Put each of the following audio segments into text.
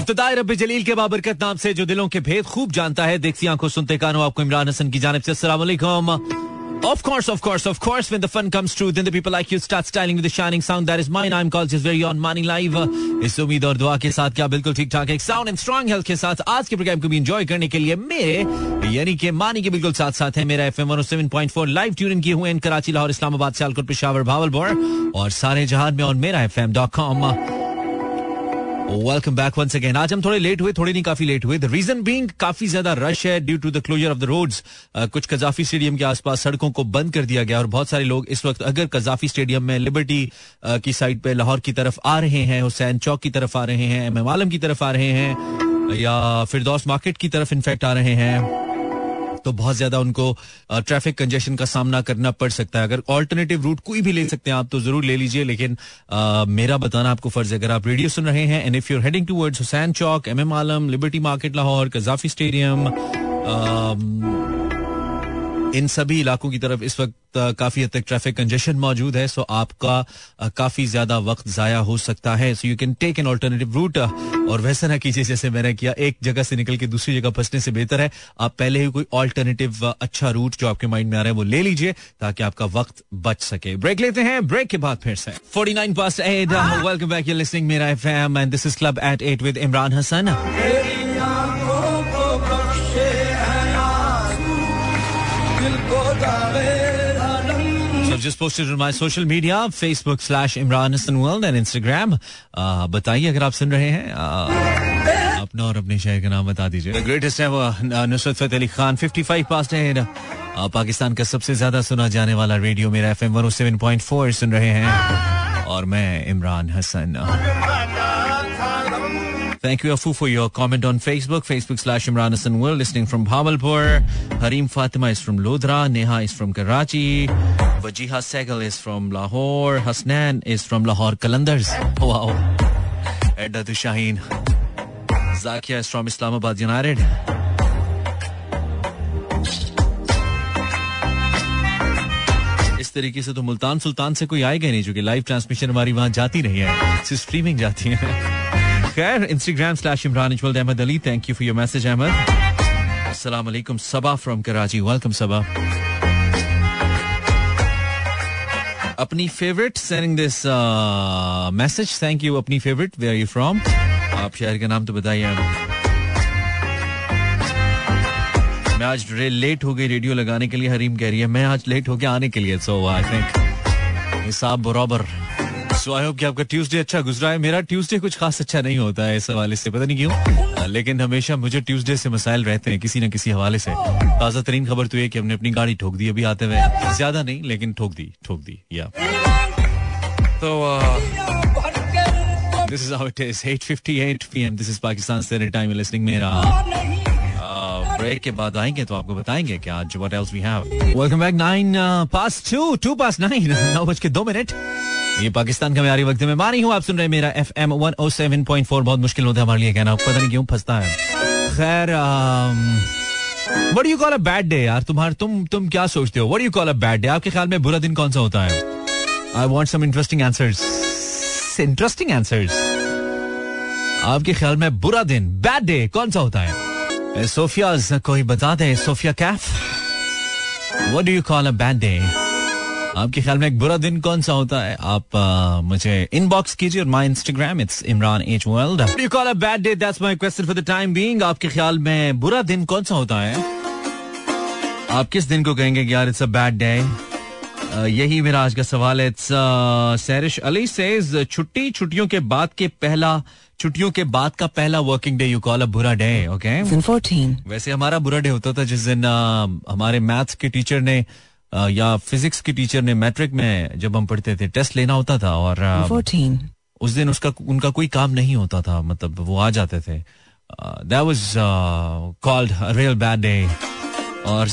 इब्तदाई रब जलील के बाबरकत नाम से जो दिलों के भेद खूब जानता है देखती आँखों सुनते कानों आपको इमरान हसन की जानब से अस्सलाम Of course, of course, of course, when the fun comes true, then the people like you start styling with the shining sound that is mine. I'm called just very on money live. इस उम्मीद और दुआ के साथ क्या बिल्कुल ठीक ठाक एक साउंड एंड स्ट्रॉन्ग हेल्थ के साथ आज के प्रोग्राम को भी एंजॉय करने के लिए मेरे यानी कि मानी के बिल्कुल साथ साथ है Mera F M seven point four live tune किए हुए इन कराची लाहौर इस्लामाबाद सियालकोट पिशावर भावलपुर और सारे जहान में और Mera F M dot com welcome back once again आज हम थोड़े लेट हुए थोड़े नहीं काफ़ी लेट हुए. द रीजन बीइंग काफ़ी ज़्यादा रश है due to the closure of the roads कुछ कजाफी स्टेडियम के आसपास सड़कों को बंद कर दिया गया और बहुत सारे लोग इस वक्त अगर कजाफी स्टेडियम में लिबर्टी uh, की साइड पे लाहौर की तरफ़ आ रहे हैं हुसैन चौक की तरफ़ आ रहे हैं एम आलम की तरफ़ आ रहे हैं या फिरदौस मार्केट की तरफ़ इनफेक्ट आ रहे हैं। तो बहुत ज़्यादा उनको ट्रैफ़िक कंजेशन का सामना करना पड़ सकता है। अगर ऑल्टरनेटिव रूट कोई भी ले सकते हैं आप तो ज़रूर ले लीजिए। लेकिन मेरा बताना आपको फ़र्ज़ है, अगर आप रेडियो सुन रहे हैं and if you're heading towards Hussain Chowk M M Alam Liberty market Lahore Gaddafi stadium इन सभी इलाकों की तरफ़ इस वक्त काफ़ी हद तक ट्रैफ़िक कंजेशन मौजूद है सो आपका काफ़ी ज़्यादा वक्त जाया हो सकता है। So you can take an alternative route और वैसा ना कीजिए जैसे मैंने किया एक जगह से निकल के दूसरी जगह फंसने से बेहतर है। आप पहले ही कोई ऑल्टरनेटिव अच्छा रूट जो आपके माइंड में आ रहा है वो ले लीजिए ताकि आपका वक्त बच सके। ब्रेक लेते हैं ब्रेक के बाद फिर से। Forty nine past eight welcome back you listening Mera F M and this is club eight eight with Imran Hasan just posted on my social media, Facebook slash Imran Hassan World and Instagram. Uh, बताइए अगर आप सुन रहे हैं uh, अपना और अपने शहर का नाम बता दीजिए ग्रेटेस्ट है वो नुसरत फतेह अली खान 55 पास्ट है पाकिस्तान का सबसे ज़्यादा सुना जाने वाला radio Mera F M seven point four सुन रहे हैं और मैं Imran Hassan Thank you, Afu, for your comment on Facebook. Facebook slash Imran Hassan World, listening from Bhavalpur. Harim Fatima is from Lodra. Neha is from Karachi. Wajiha Segal is from Lahore. Hasnan is from Lahore Kalandars. Wow. Edda Shaheen. Zakia is from Islamabad United. इस तरीके से तो मुल्तान सुल्तान से कोई आएगा नहीं, जो कि लाइव ट्रांसमिशन हमारी वहाँ जाती नहीं है सिर्फ़ स्ट्रीमिंग जाती है खैर Instagram slash Imran equal Ahmed Ali thank you for your message Ahmed वालेकुम सबा फ्रॉम कराची वेलकम सबा अपनी favourite sending this message thank you अपनी favourite where are you from आप शहर का नाम तो बताइए मैं आज लेट हो गई रेडियो लगाने के लिए, हरीम कह रही है, मैं आज लेट हो गया आने के लिए सो आई थिंक हिसाब बराबर। सो आई होप कि आपका ट्यूसडे अच्छा गुजरा है। मेरा ट्यूसडे कुछ खास अच्छा नहीं होता है इस हवाले से पता नहीं क्यों। लेकिन हमेशा मुझे ट्यूसडे से मसाइल रहते हैं किसी न किसी हवाले से। ताज़ा तरीन खबर तो ये कि हमने अपनी गाड़ी ठोक दी अभी आते हुए। ज़्यादा नहीं लेकिन ठोक दी ठोक दी या। तो this is it is 8:58 PM this is Pakistan standard time listening Mera. Break के बाद आएँगे तो आपको बताएँगे कि आज what else we have welcome back 9 पास 2 2 पास 9 9 बज के 2 मिनट। ये पाकिस्तान का म्यारी वक्त में मानी हूँ, आप सुन रहे हैं Mera F M one O seven point four बहुत मुश्किल होता है हमारे लिए कहना, पता नहीं क्यों फंसता है। खैर what you call a bad day यार? तुम्हारे, तुम तुम क्या सोचते हो? What you call a bad day आपके ख्याल में बुरा दिन कौन सा होता है? I want some interesting answers interesting answers आपके ख्याल में बुरा दिन बैड डे कौन सा होता है? सोफिया कोई बता दे Sophia Kaif what do you call a bad day आपके ख्याल में एक बुरा दिन कौन सा होता है आप आ, मुझे इनबॉक्स कीजिए my Instagram it's Imran H world you call a bad day that's my question for the time being आपके ख्याल में बुरा दिन कौन सा होता है आप किस दिन को कहेंगे यार इट्स अ बैड डे यही मेरा आज का सवाल है इट्स सैरिश अली सेज छुट्टी छुट्टियों के बाद के पहला छुट्टियों के बाद का पहला working day you call a बुरा डे ओके वैसे हमारा बुरा डे होता था जिस दिन हमारे मैथ्स के टीचर ने या फिजिक्स के टीचर ने मैट्रिक में जब हम पढ़ते थे टेस्ट लेना होता था और 14. उस दिन उसका उनका कोई काम नहीं होता था मतलब वो आ जाते थे। That was called real bad day और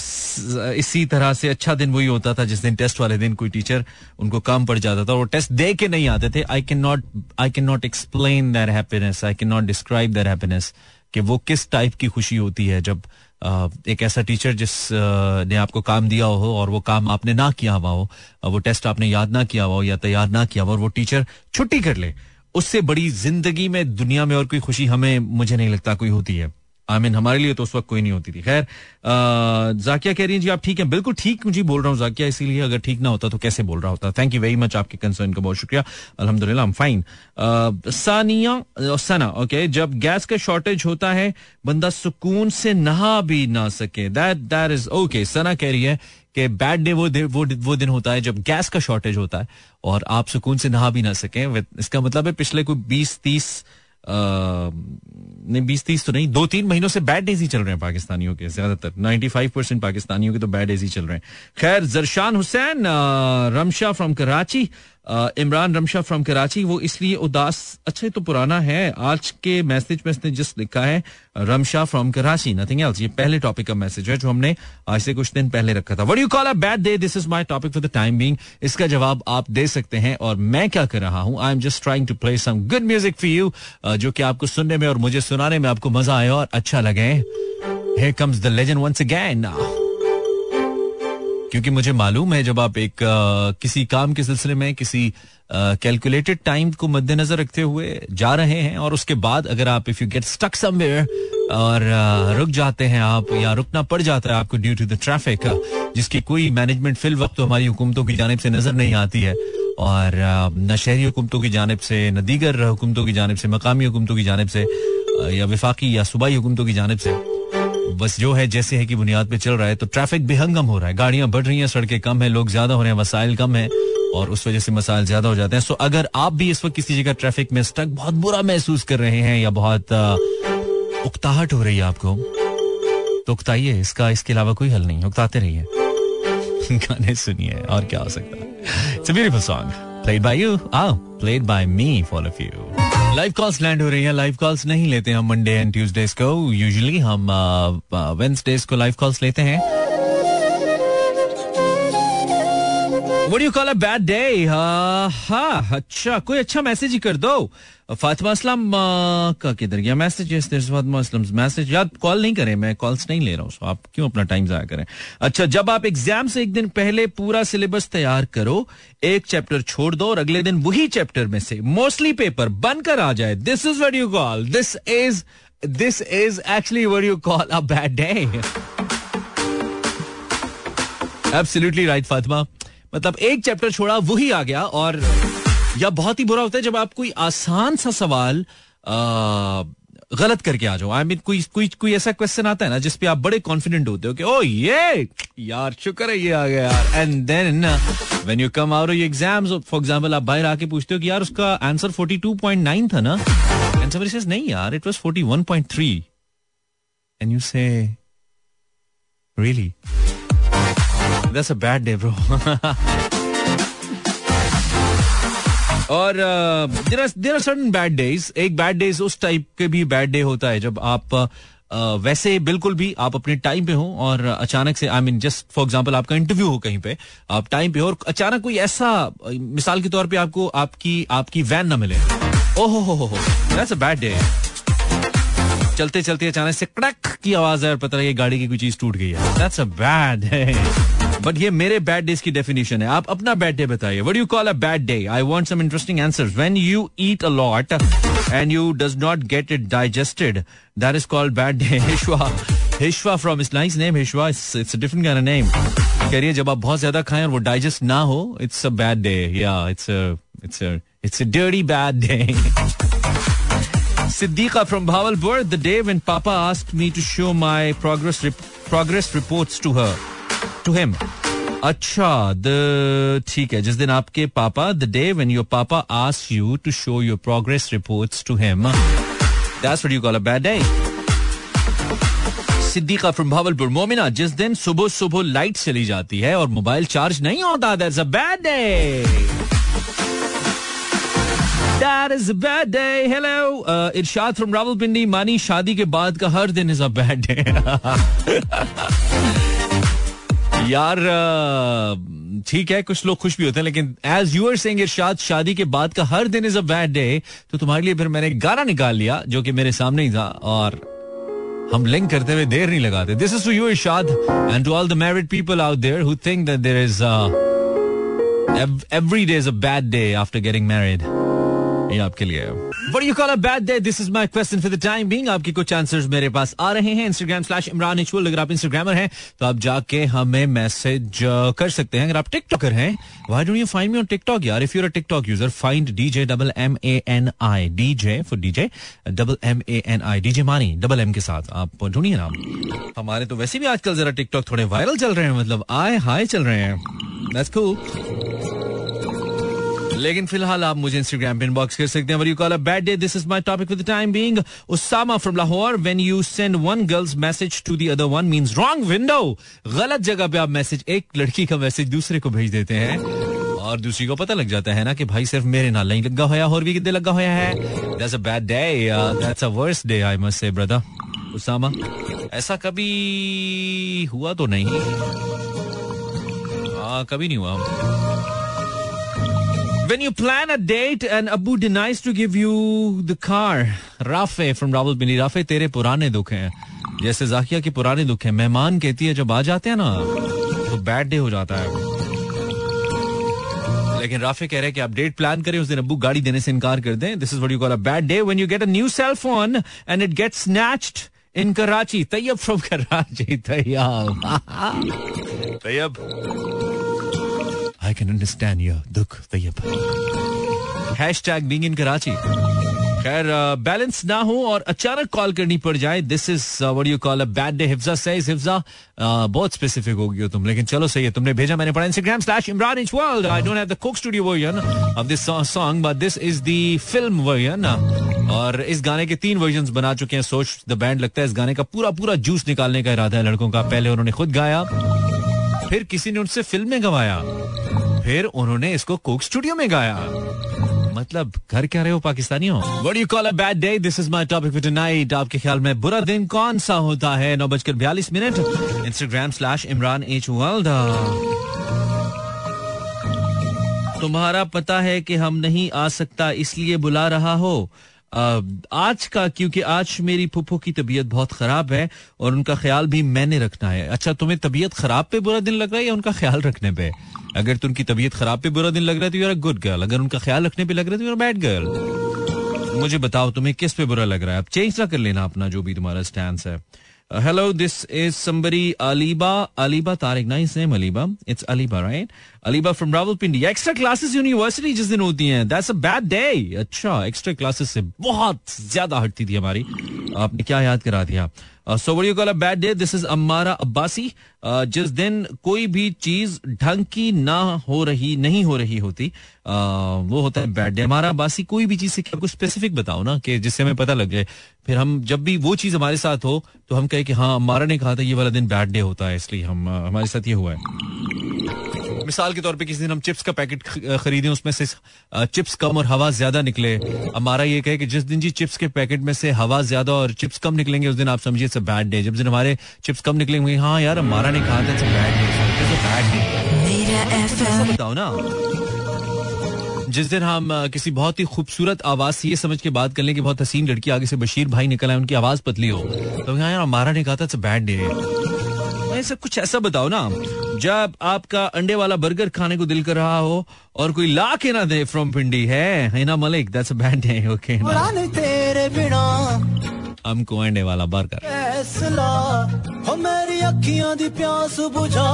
इसी तरह से अच्छा दिन वही होता था जिस दिन टेस्ट वाले दिन कोई टीचर उनको काम पड़ जाता था और टेस्ट दे के नहीं आते थे। I can not I can not explain that happiness I can not describe that happiness कि वो किस टाइप की खुशी होती है जब एक ऐसा टीचर जिस ने आपको काम दिया हो और वो काम आपने ना किया हुआ हो वो टेस्ट आपने याद ना किया हुआ हो या तैयार ना किया हुआ और वो टीचर छुट्टी कर ले, उससे बड़ी ज़िंदगी में दुनिया में और कोई खुशी हमें, मुझे नहीं लगता कोई होती है। आई मीन हमारे लिए तो उस वक्त कोई नहीं होती थी। खैर जाकिया कह रही है, जी, आप ठीक है। बिल्कुल ठीक मुझे बोल रहा हूँ, जाकिया, इसीलिए अगर ठीक ना होता तो कैसे बोल रहा होता। थैंक यू वेरी मच आपके कंसर्न का बहुत शुक्रिया। अलहमदुल्ला हम फाइन सानिया सना ओके जब गैस का शॉर्टेज होता है, बंदा सुकून से नहा भी ना सके। That that is okay Sana कह रही है कि बैड डे वो वो वो दिन होता है जब गैस का शॉर्टेज होता है और आप सुकून से नहा भी ना सकें। इसका मतलब है पिछले कोई बीस, तीस नहीं, बीस तीस तो नहीं दो तीन महीनों से बैड डेज़ ही चल रहे हैं पाकिस्तानियों के, ज़्यादातर। 95 परसेंट पाकिस्तानियों के तो बैड डेज़ ही चल रहे हैं। खैर, जरशान हुसैन रमशा फ्रॉम कराची इमरान रमशा फ्रॉम कराची, वो इसलिए उदास अच्छा तो पुराना है, आज के मैसेज में इसने जस्ट लिखा है, Ramsha from Karachi nothing else ये पहले टॉपिक का मैसेज है जो हमने आज से कुछ दिन पहले रखा था। What you call a bad day this is my topic for the time being इसका जवाब आप दे सकते हैं और मैं क्या कर रहा हूँ? I am just trying to play some good music for you जो कि आपको सुनने में और मुझे सुनाने में आपको मज़ा आए और अच्छा लगे। Here comes the legend once again now. क्योंकि मुझे मालूम है जब आप एक आ, किसी काम के सिलसिले में किसी कैलकुलेटेड टाइम को मद्देनजर रखते हुए जा रहे हैं और उसके बाद अगर आप if you get stuck somewhere और आ, रुक जाते हैं आप या रुकना पड़ जाता है आपको ड्यू टू द ट्रैफ़िक जिसकी कोई मैनेजमेंट फिल वक्त तो हमारी हुकूमतों की जानब से नज़र नहीं आती है। और न शहरी हुकूमतों की जानब से न दीगर हुकूमतों की जानब से मकामी हुकूमतों की जानब से या विफाकी या सूबाई हुकूमतों की जानब से बस जो है, जैसे है कि बुनियाद पे चल रहा है तो ट्रैफ़िक बेहंगम हो रहा है। गाड़ियाँ बढ़ रही हैं, सड़कें कम है, लोग ज़्यादा हो रहे हैं, वसाइल कम है, और उस वजह से मसाइल ज़्यादा हो जाते हैं। सो अगर आप भी इस वक्त किसी जगह ट्रैफ़िक में स्टक बहुत बुरा महसूस कर रहे हैं या बहुत उकताहट हो रही है आपको तो उकताइए, इसका, इसके अलावा कोई हल नहीं, उकताते रहिए। गाने सुनिए, और क्या हो सकता है। Song by you oh played by me, for a few live calls land हो रही है। लाइव कॉल्स नहीं लेते हम मंडे एंड ट्यूसडेज को। यूजली हम वेंसडेज को लाइव कॉल्स लेते हैं। What do you call a bad day? Uh, ha, अच्छा कोई अच्छा मैसेज ही कर दो। फातिमा असलम का किधर गया? मैसेज फातिमा असलम मैसेज, याद कॉल नहीं करें, मैं कॉल्स नहीं ले रहा हूँ आप क्यों अपना टाइम जाया करें? अच्छा जब आप एग्ज़ाम से एक दिन पहले पूरा सिलेबस तैयार करो, एक चैप्टर छोड़ दो और अगले दिन वही चैप्टर में से, मोस्टली पेपर बनकर आ जाए this is what you call this is this is actually what you call a bad day absolutely right Fatima. मतलब एक चैप्टर छोड़ा, वही आ गया और या बहुत ही बुरा होता है जब आप कोई आसान सा सवाल गलत करके आ जाओ। आई मीन कोई कोई कोई ऐसा क्वेश्चन आता है ना जिसपे आप बड़े कॉन्फिडेंट होते हो कि ओ ये, यार, शुक्र है ये आ गया यार। And then when you come out exams for example आप बाहर आके पूछते हो कि, यार, उसका आंसर 42.9 था ना? एंड समबडी सेज नहीं यार it was 41.3 and you say really that's a bad day bro और there are certain bad days एक बैड डेज़ उस टाइप के भी बैड डे होता है जब आप uh, वैसे बिल्कुल भी आप अपने टाइम पे हो और अचानक से I mean just for example आपका इंटरव्यू हो कहीं पे आप टाइम पे हो और अचानक कोई ऐसा मिसाल के तौर पे आपको आपकी आपकी वैन ना मिले। ओहो हो हो दैट्स अ बैड डे चलते चलते अचानक से कड़क की आवाज़ है और पता लगे गाड़ी की कोई चीज़ टूट गई है। दैट्स अ बैड बट ये मेरे बैड डेज़ की डेफिनेशन है आप अपना बैड डे बताइए what you call a bad day I want some interesting answer when you eat a lot and you does not get it digested that is called bad day Hishwa Hishwa from is nice name Hishwa it's different of name कह रही है जब आप बहुत ज़्यादा खाएँ और वो डाइजेस्ट ना हो इट्स अ बैड डे या it's it's it's a dirty bad day Siddiqa from Bhavalpur, the day when Papa asked me to show my progress rep- progress reports to her. To him अच्छा the ठीक है जिस दिन आपके पापा the day when your papa ask you to show your progress reports to him that's what you call a bad day Siddiqa from Bahawalpur Momina जिस दिन सुबह सुबह लाइट चली जाती है और मोबाइल चार्ज नहीं होता that's a bad day That is a bad day. Hello. Uh, Irshad from Rawalpindi. मानी शादी के बाद का हर दिन इज़ अ बैड डे यार ठीक है, कुछ लोग खुश भी होते हैं, लेकिन as you are saying Irshad, शादी के बाद का हर दिन इज़ अ बैड डे तो तुम्हारे लिए फिर मैंने गाना निकाल लिया, जो कि मेरे सामने ही था, और हम लिंक करते हुए देर नहीं लगाते। This is to you Irshad and to all the married people out there who think that there is every day is a bad day after getting married ये आपके लिए What do you call a bad day? This is my question for the time being. आपके कुछ answers मेरे पास आ रहे हैं। Instagram slash Imran इचुअल अगर आप इंस्टाग्रामर हैं तो आप जाके हमें मैसेज कर सकते हैं। अगर आप टिकटॉकर हैं, why don't you find me on TikTok? यार, if you're a TikTok user, find DJ double M A N I. DJ for DJ double M A N I. DJ Mani double M के साथ। आप ढूंढिए ना हमारे तो वैसे भी आजकल जरा टिकटॉक थोड़े वायरल चल रहे हैं मतलब आए हाय चल रहे हैं। That's cool. लेकिन फ़िलहाल आप मुझे इंस्टाग्राम पे इनबॉक्स कर सकते हैं you call a bad day this is my topic with the time being Usama from Lahore when you send one girls message to the other one means wrong window गलत जगह पे आप message एक लड़की का मैसेज दूसरे को भेज देते हैं और दूसरी को पता लग जाता है ना कि भाई सिर्फ़ मेरे नाल नहीं लगा होया और भी कितने लगा होया है। That's a bad day that's a worst day I must say brother Usama ऐसा कभी हुआ तो नहीं? आ, कभी नहीं हुआ। When you plan a date and Abu denies to give you the car, Rafe from Rawalpindi, Rafe तेरे पुराने दुख हैं जैसे जाकिया के पुराने दुख हैं मेहमान कहती है जब आ जाते हैं ना तो बैड डे हो जाता है लेकिन राफे कह रहे हैं कि आप डेट प्लान करें उस दिन अबू गाड़ी देने से इनकार कर दें this is what you call a bad day when you get a new cell phone and it gets snatched in Karachi Tayyab from Karachi Tayyab Tayyab I can understand your दुख, Tayyab. Hashtag being in Karachi खैर balance ना हो और अचानक call करनी पड़ जाए this is what you call a bad day Hifza says Hifza बहुत स्पेसिफिक हो गई हो तुम, लेकिन चलो सही है, तुमने भेजा, मैंने पढ़ा Instagram slash Imran H world I don't have the Coke Studio version of this song but this is the film version और इस गाने के तीन वर्जन बना चुके हैं, सोच द बैंड लगता है, इस गाने का पूरा पूरा जूस निकालने का इरादा है लड़कों का। पहले उन्होंने खुद गाया, फिर किसी ने उनसे फ़िल्म में गवाया। फिर उन्होंने इसको कोक स्टूडियो में गाया। मतलब घर क्या रहे हो, पाकिस्तानियों? What you call a bad day this is my topic for tonight आपके ख्याल में बुरा दिन कौन सा होता है? नौ बजकर बयालीस minute. Instagram slash Imran H world तुम्हारा पता है कि हम नहीं आ सकता, इसलिए बुला रहा हो। आज का, क्योंकि आज मेरी पुप्पो की तबीयत बहुत खराब है और उनका ख्याल भी मैंने रखना है। अच्छा तुम्हें तबीयत खराब पे बुरा दिन लग रहा है या उनका ख्याल रखने पे? अगर तुमकी तबीयत खराब पे बुरा दिन लग रहा है तो यूर गुड गर्ल अगर उनका ख्याल रखने पे लग रहा है तो यूर बैड गर्ल मुझे बताओ, तुम्हें किस पे बुरा लग रहा है? अब चेंज ना कर लेना अपना, जो भी तुम्हारा स्टैंड है। Hello this is समबरी Aleeba Aleeba Tariq nice name Aleeba it's Aleeba right Aleeba from Rawalpindi extra classes university जिस दिन होती हैं दैट्स अ बैड डे अच्छा एक्स्ट्रा क्लासेस से बहुत ज्यादा हटती थी हमारी आपने क्या याद करा दिया So what you call a bad day this is Ammara Abbasi जिस दिन कोई भी चीज़ ढंग की ना हो रही नहीं हो रही होती uh, वो होता है बैड डे हमारा अब्बासी कोई भी चीज़ से क्या कुछ स्पेसिफिक बताओ ना कि जिससे हमें पता लग जाए। फिर हम जब भी वो चीज़ हमारे साथ हो तो हम कहे कि हाँ अम्मारा ने कहा था ये वाला दिन बैड डे होता है इसलिए हम uh, हमारे साथ ये हुआ है। मिसाल के तौर पे किसी दिन हम चिप्स का पैकेट खरीदे उसमें से चिप्स कम और हवा ज़्यादा निकले। हमारा ये कहे कि जिस दिन जी चिप्स के पैकेट में से हवा ज़्यादा और चिप्स कम निकलेंगे उस दिन आप समझिए इट्स बैड डे जब दिन हमारे चिप्स कम निकलेंगे हाँ यार हमारा ने कहा था it's bad day bad day बताओ ना। जिस दिन हम किसी बहुत ही खूबसूरत आवाज़ से ये समझ के बात कर लें कि बहुत हसीन लड़की आगे से बशीर भाई निकल आए उनकी आवाज़ पतली हो तो यार हमारा ने कहा था इट्स बैड डे ऐसा कुछ ऐसा बताओ ना। जब आपका अंडे वाला बर्गर खाने को दिल कर रहा हो और कोई ला के ना दे फ्रॉम पिंडी है? ना Malik that's bad day okay तेरे बिना। हमको अंडे वाला बर्गर मेरी अखियाँ दी प्यास बुझा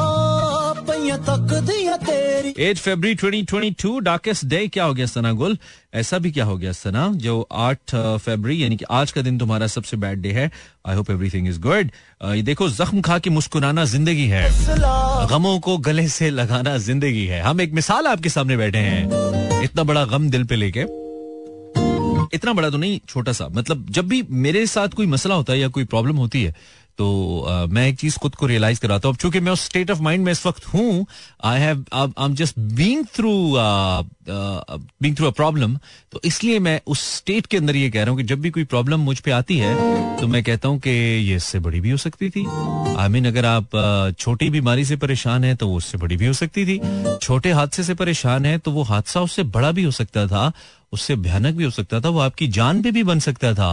eight February twenty twenty two darkest day क्या हो गया सना गुल? ऐसा भी क्या हो गया सना, जो आठ फेबरी यानी कि आज का दिन तुम्हारा सबसे बैड डे है। I hope everything is good ये देखो, जख्म खा के मुस्कुराना ज़िंदगी है। गमों को गले से लगाना ज़िंदगी है। हम एक मिसाल आपके सामने बैठे हैं। इतना बड़ा गम दिल पे लेके। इतना बड़ा तो नहीं, छोटा सा। मतलब जब भी मेरे साथ कोई मसला होता है या कोई प्रॉब्लम होती है तो आ, मैं एक चीज़ खुद को रियलाइज़ कराता हूँ। चूँकि मैं उस स्टेट ऑफ़ माइंड में इस वक्त हूँ I have I am just through through a problem तो इसलिए मैं उस स्टेट के अंदर ये कह रहा हूँ कि जब भी कोई प्रॉब्लम मुझ पे आती है तो मैं कहता हूँ कि ये इससे बड़ी भी हो सकती थी। आई मीन अगर आप छोटी बीमारी से परेशान है तो वो उससे बड़ी भी हो सकती थी। छोटे हादसे से परेशान है तो वो हादसा उससे बड़ा भी हो सकता था उससे भयानक भी हो सकता था वो आपकी जान पे भी बन सकता था।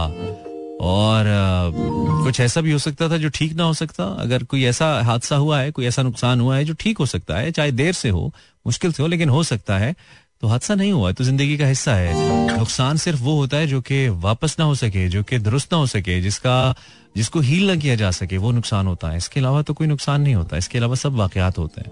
और कुछ ऐसा भी हो सकता था जो ठीक ना हो सकता। अगर कोई ऐसा हादसा हुआ है, कोई ऐसा नुकसान हुआ है जो ठीक हो सकता है, चाहे देर से हो, मुश्किल से हो, लेकिन हो सकता है तो हादसा नहीं हुआ तो ज़िंदगी का हिस्सा है। नुकसान सिर्फ़ वो होता है जो कि वापस ना हो सके, जो कि दुरुस्त ना हो सके, जिसका, जिसको हील ना किया जा सके, वो नुकसान होता है। इसके अलावा तो कोई नुकसान नहीं होता, इसके अलावा सब वाकयात होते हैं।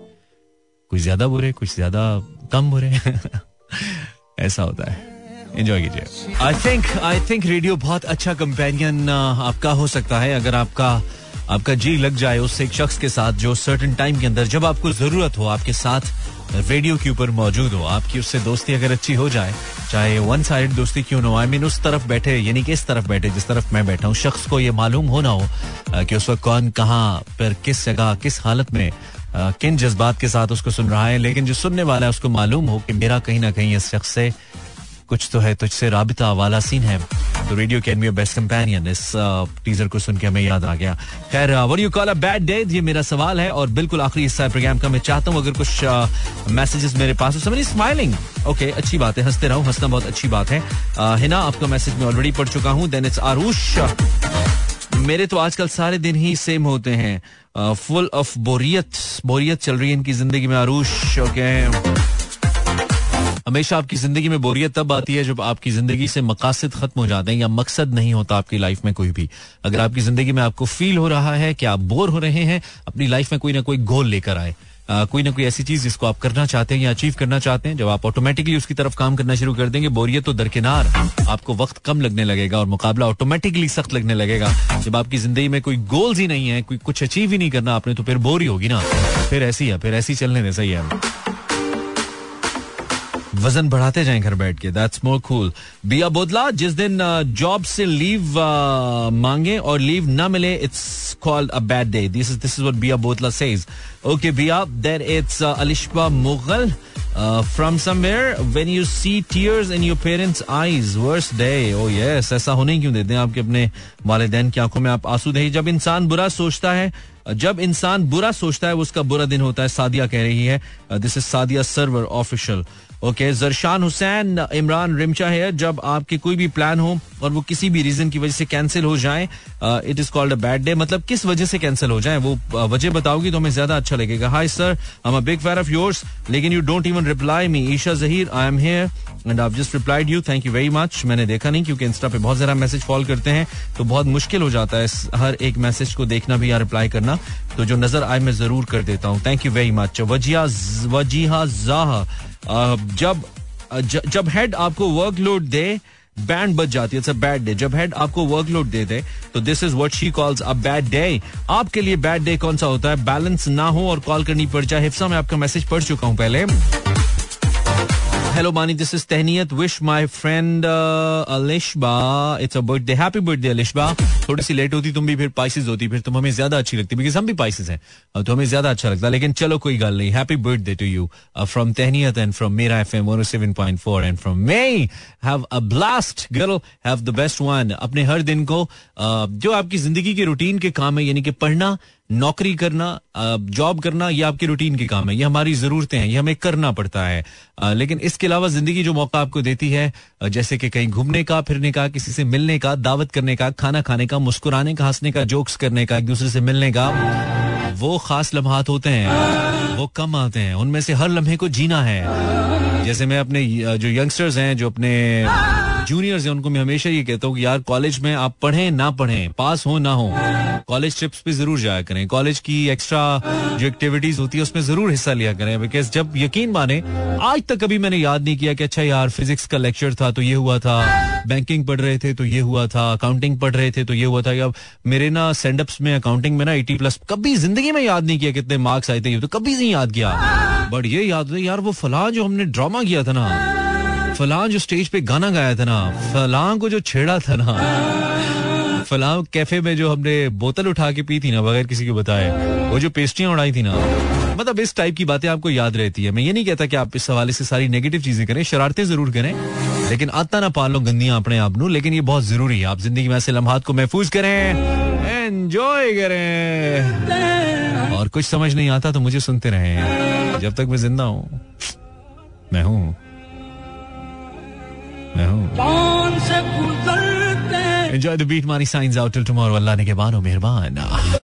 कुछ ज़्यादा बुरे, कुछ ज़्यादा कम बुरे। ऐसा होता है। एंजॉय कीजिए। I think I think radio बहुत अच्छा कंपेनियन आपका हो सकता है। अगर आपका आपका जी लग जाए उससे एक शख्स के साथ जो सर्टन टाइम के अंदर जब आपको ज़रूरत हो, आपके साथ रेडियो के ऊपर मौजूद हो, आपकी उससे दोस्ती अगर अच्छी हो जाए, चाहे वन साइड दोस्ती क्यों ना हो आई मीन उस तरफ़ बैठे, यानी कि इस तरफ़ बैठे, जिस तरफ़ मैं बैठा हूँ, शख्स को ये मालूम होना हो कि उस वक्त कौन कहाँ पर किस जगह, किस हालत में किन जज्बात के साथ उसको सुन रहा है, लेकिन जो सुनने वाला है, उसको मालूम हो कि मेरा कहीं ना कहीं इस शख्स से कुछ तो है, तुझसे राबिता वाला सीन है। तो radio can be best companion इस टीजर को सुन के हमें याद आ गया। खैर what you call a bad day ये मेरा सवाल है और बिल्कुल आखिरी हिस्सा है प्रोग्राम का मैं चाहता हूँ, अगर कुछ मैसेजेस मेरे पास हो। समझ स्माइलिंग ओके अच्छी बात है, हँसते रहो, हंसना बहुत अच्छी बात है। हिना आपका मैसेज मैं ऑलरेडी पढ़ चुका हूँ देन इट्स आरुष मेरे तो आजकल सारे दिन ही सेम होते हैं। फुल ऑफ़ बोरियत बोरियत चल रही है इनकी ज़िंदगी में आरूष ओके हमेशा आपकी ज़िंदगी में बोरियत तब आती है जब आपकी ज़िंदगी से मकासद खत्म हो जाते हैं या मकसद नहीं होता आपकी लाइफ में कोई भी। अगर आपकी ज़िंदगी में आपको फील हो रहा है कि आप बोर हो रहे हैं अपनी लाइफ में कोई ना कोई गोल लेकर आए। आ, कोई ना कोई ऐसी चीज़ जिसको आप करना चाहते हैं या अचीव करना चाहते हैं जब आप ऑटोमेटिकली उसकी तरफ़ काम करना शुरू कर देंगे बोरियत तो दरकिनार आपको वक्त कम लगने लगेगा और मुकाबला ऑटोमेटिकली सख्त लगने लगेगा। जब आपकी ज़िंदगी में कोई गोल्स ही नहीं है कोई कुछ अचीव ही नहीं करना आपने तो फिर बोर ही होगी ना। फिर ऐसी है फिर ऐसी चलने दे सही है। वज़न बढ़ाते जाएँ घर बैठ के। दैट्स मोर कूल बिया बोदला, जिस दिन जॉब से लीव मांगे और लीव ना मिले it's called a bad day this is this is what Bia Bodla says okay Bia there it's Alishba Mughal from somewhere when you see tears in your parents eyes worst day oh yes ऐसा होने क्यों देते हैं आपके अपने वालिदैन की आँखों में? आप आँसू दे जब इंसान बुरा सोचता है जब इंसान बुरा सोचता है उसका बुरा दिन होता है, सादिया कह रही है this is Sadia Sarwar official okay Zarshan Hussain Imran Rimsha है जब आपके कोई भी प्लान हो और वो किसी भी रीजन की वजह से कैंसिल हो जाए it is called a bad day मतलब किस वजह से कैंसिल हो जाए? वो uh, वजह बताओगी तो हमें ज़्यादा अच्छा लगेगा। Hi sir I am big fan of yours लेकिन you don't even reply me Isha Zaheer I am here and I just replied you thank you very much मैंने देखा नहीं क्योंकि इंस्टा पे बहुत ज़्यादा मैसेज फॉल करते हैं तो बहुत मुश्किल हो जाता है हर एक मैसेज को देखना भी या रिप्लाई करना। तो जो नज़र आए मैं ज़रूर कर देता हूँ। Thank you very much Wajiha Wajiha जाह जब जब हेड आपको वर्कलोड दे बैंड बच जाती है। बैड डे जब हेड आपको वर्कलोड दे दे तो this is what she calls a bad day आपके लिए बैड डे कौन सा होता है? बैलेंस ना हो और कॉल करनी पड़ जाए। हिफ्सा, में आपका मैसेज पढ़ चुका हूँ पहले। Hello Mani this is Tehneet wish my friend Alishba it's a birthday happy birthday Alishba थोड़ी सी लेट होती तुम भी फिर पाइसिस होती फिर तुम हमें ज़्यादा अच्छी लगती बिकॉज़ हम भी पाइसिस हैं। तो हमें ज़्यादा अच्छा लगता लेकिन चलो कोई गल नहीं। Happy birthday to you from Tehneet and from मेरा F M seven point four and from may have a blast girl have the best one अपने हर दिन को uh, जो आपकी ज़िंदगी के रूटीन के काम है यानी कि पढ़ना नौकरी करना जॉब करना, ये आपकी रूटीन के काम है, ये हमारी जरूरतें हैं, ये हमें करना पड़ता है। लेकिन इसके अलावा ज़िंदगी जो मौका आपको देती है जैसे कि कहीं घूमने का, फिरने का, किसी से मिलने का, दावत करने का, खाना खाने का, मुस्कुराने का, हंसने का जोक्स करने का, एक दूसरे से मिलने का, वो खास लम्हात होते हैं, वो कम आते हैं, उनमें से हर लम्हे को जीना है। जैसे मैं अपने जो यंगस्टर्स हैं, जो अपने जूनियर्स हैं, उनको मैं हमेशा ये कहता हूँ कि यार कॉलेज में आप पढ़ें, ना पढ़ें पास हो, ना हो कॉलेज ट्रिप्स पे ज़रूर जाया करें। कॉलेज की एक्स्ट्रा जो एक्टिविटीज़ होती है, उसमें ज़रूर हिस्सा लिया करें बिकॉज़ जब यकीन माने, आज तक कभी मैंने याद नहीं किया कि अच्छा यार फिजिक्स का लेक्चर था तो ये हुआ था बैंकिंग पढ़ रहे थे तो ये हुआ था अकाउंटिंग पढ़ रहे थे तो ये हुआ था। या मेरे ना सेंडअप्स में अकाउंटिंग में ना एटी प्लस कभी ज़िंदगी में याद नहीं किया कितने मार्क्स आए थे तो कभी नहीं याद किया। बट ये याद यार, वो फला जो हमने ड्रामा किया था ना फलां जो स्टेज पे गाना गाया था ना, फलां को जो छेड़ा था ना, फलां कैफ़े में जो हमने बोतल उठा के पी थी ना, बगैर किसी को बताए, वो जो पेस्ट्रियाँ उड़ाई थी ना मतलब इस टाइप की बातें आपको याद रहती है। मैं ये नहीं कहता कि आप इस हवाले से सारी नेगेटिव चीज़ें करें, शरारतें ज़रूर करें, लेकिन आता ना पालो गंदियाँ अपने आप लेकिन ये बहुत ज़रूरी है। आप ज़िंदगी में ऐसे लम्हात को महफूज करें एंजॉय करें। और कुछ समझ नहीं आता तो मुझे सुनते रहे। जब तक मैं ज़िंदा हूँ, मैं हूँ। Enjoy the beat, money signs out till tomorrow. Allah ne ke bano mehrban.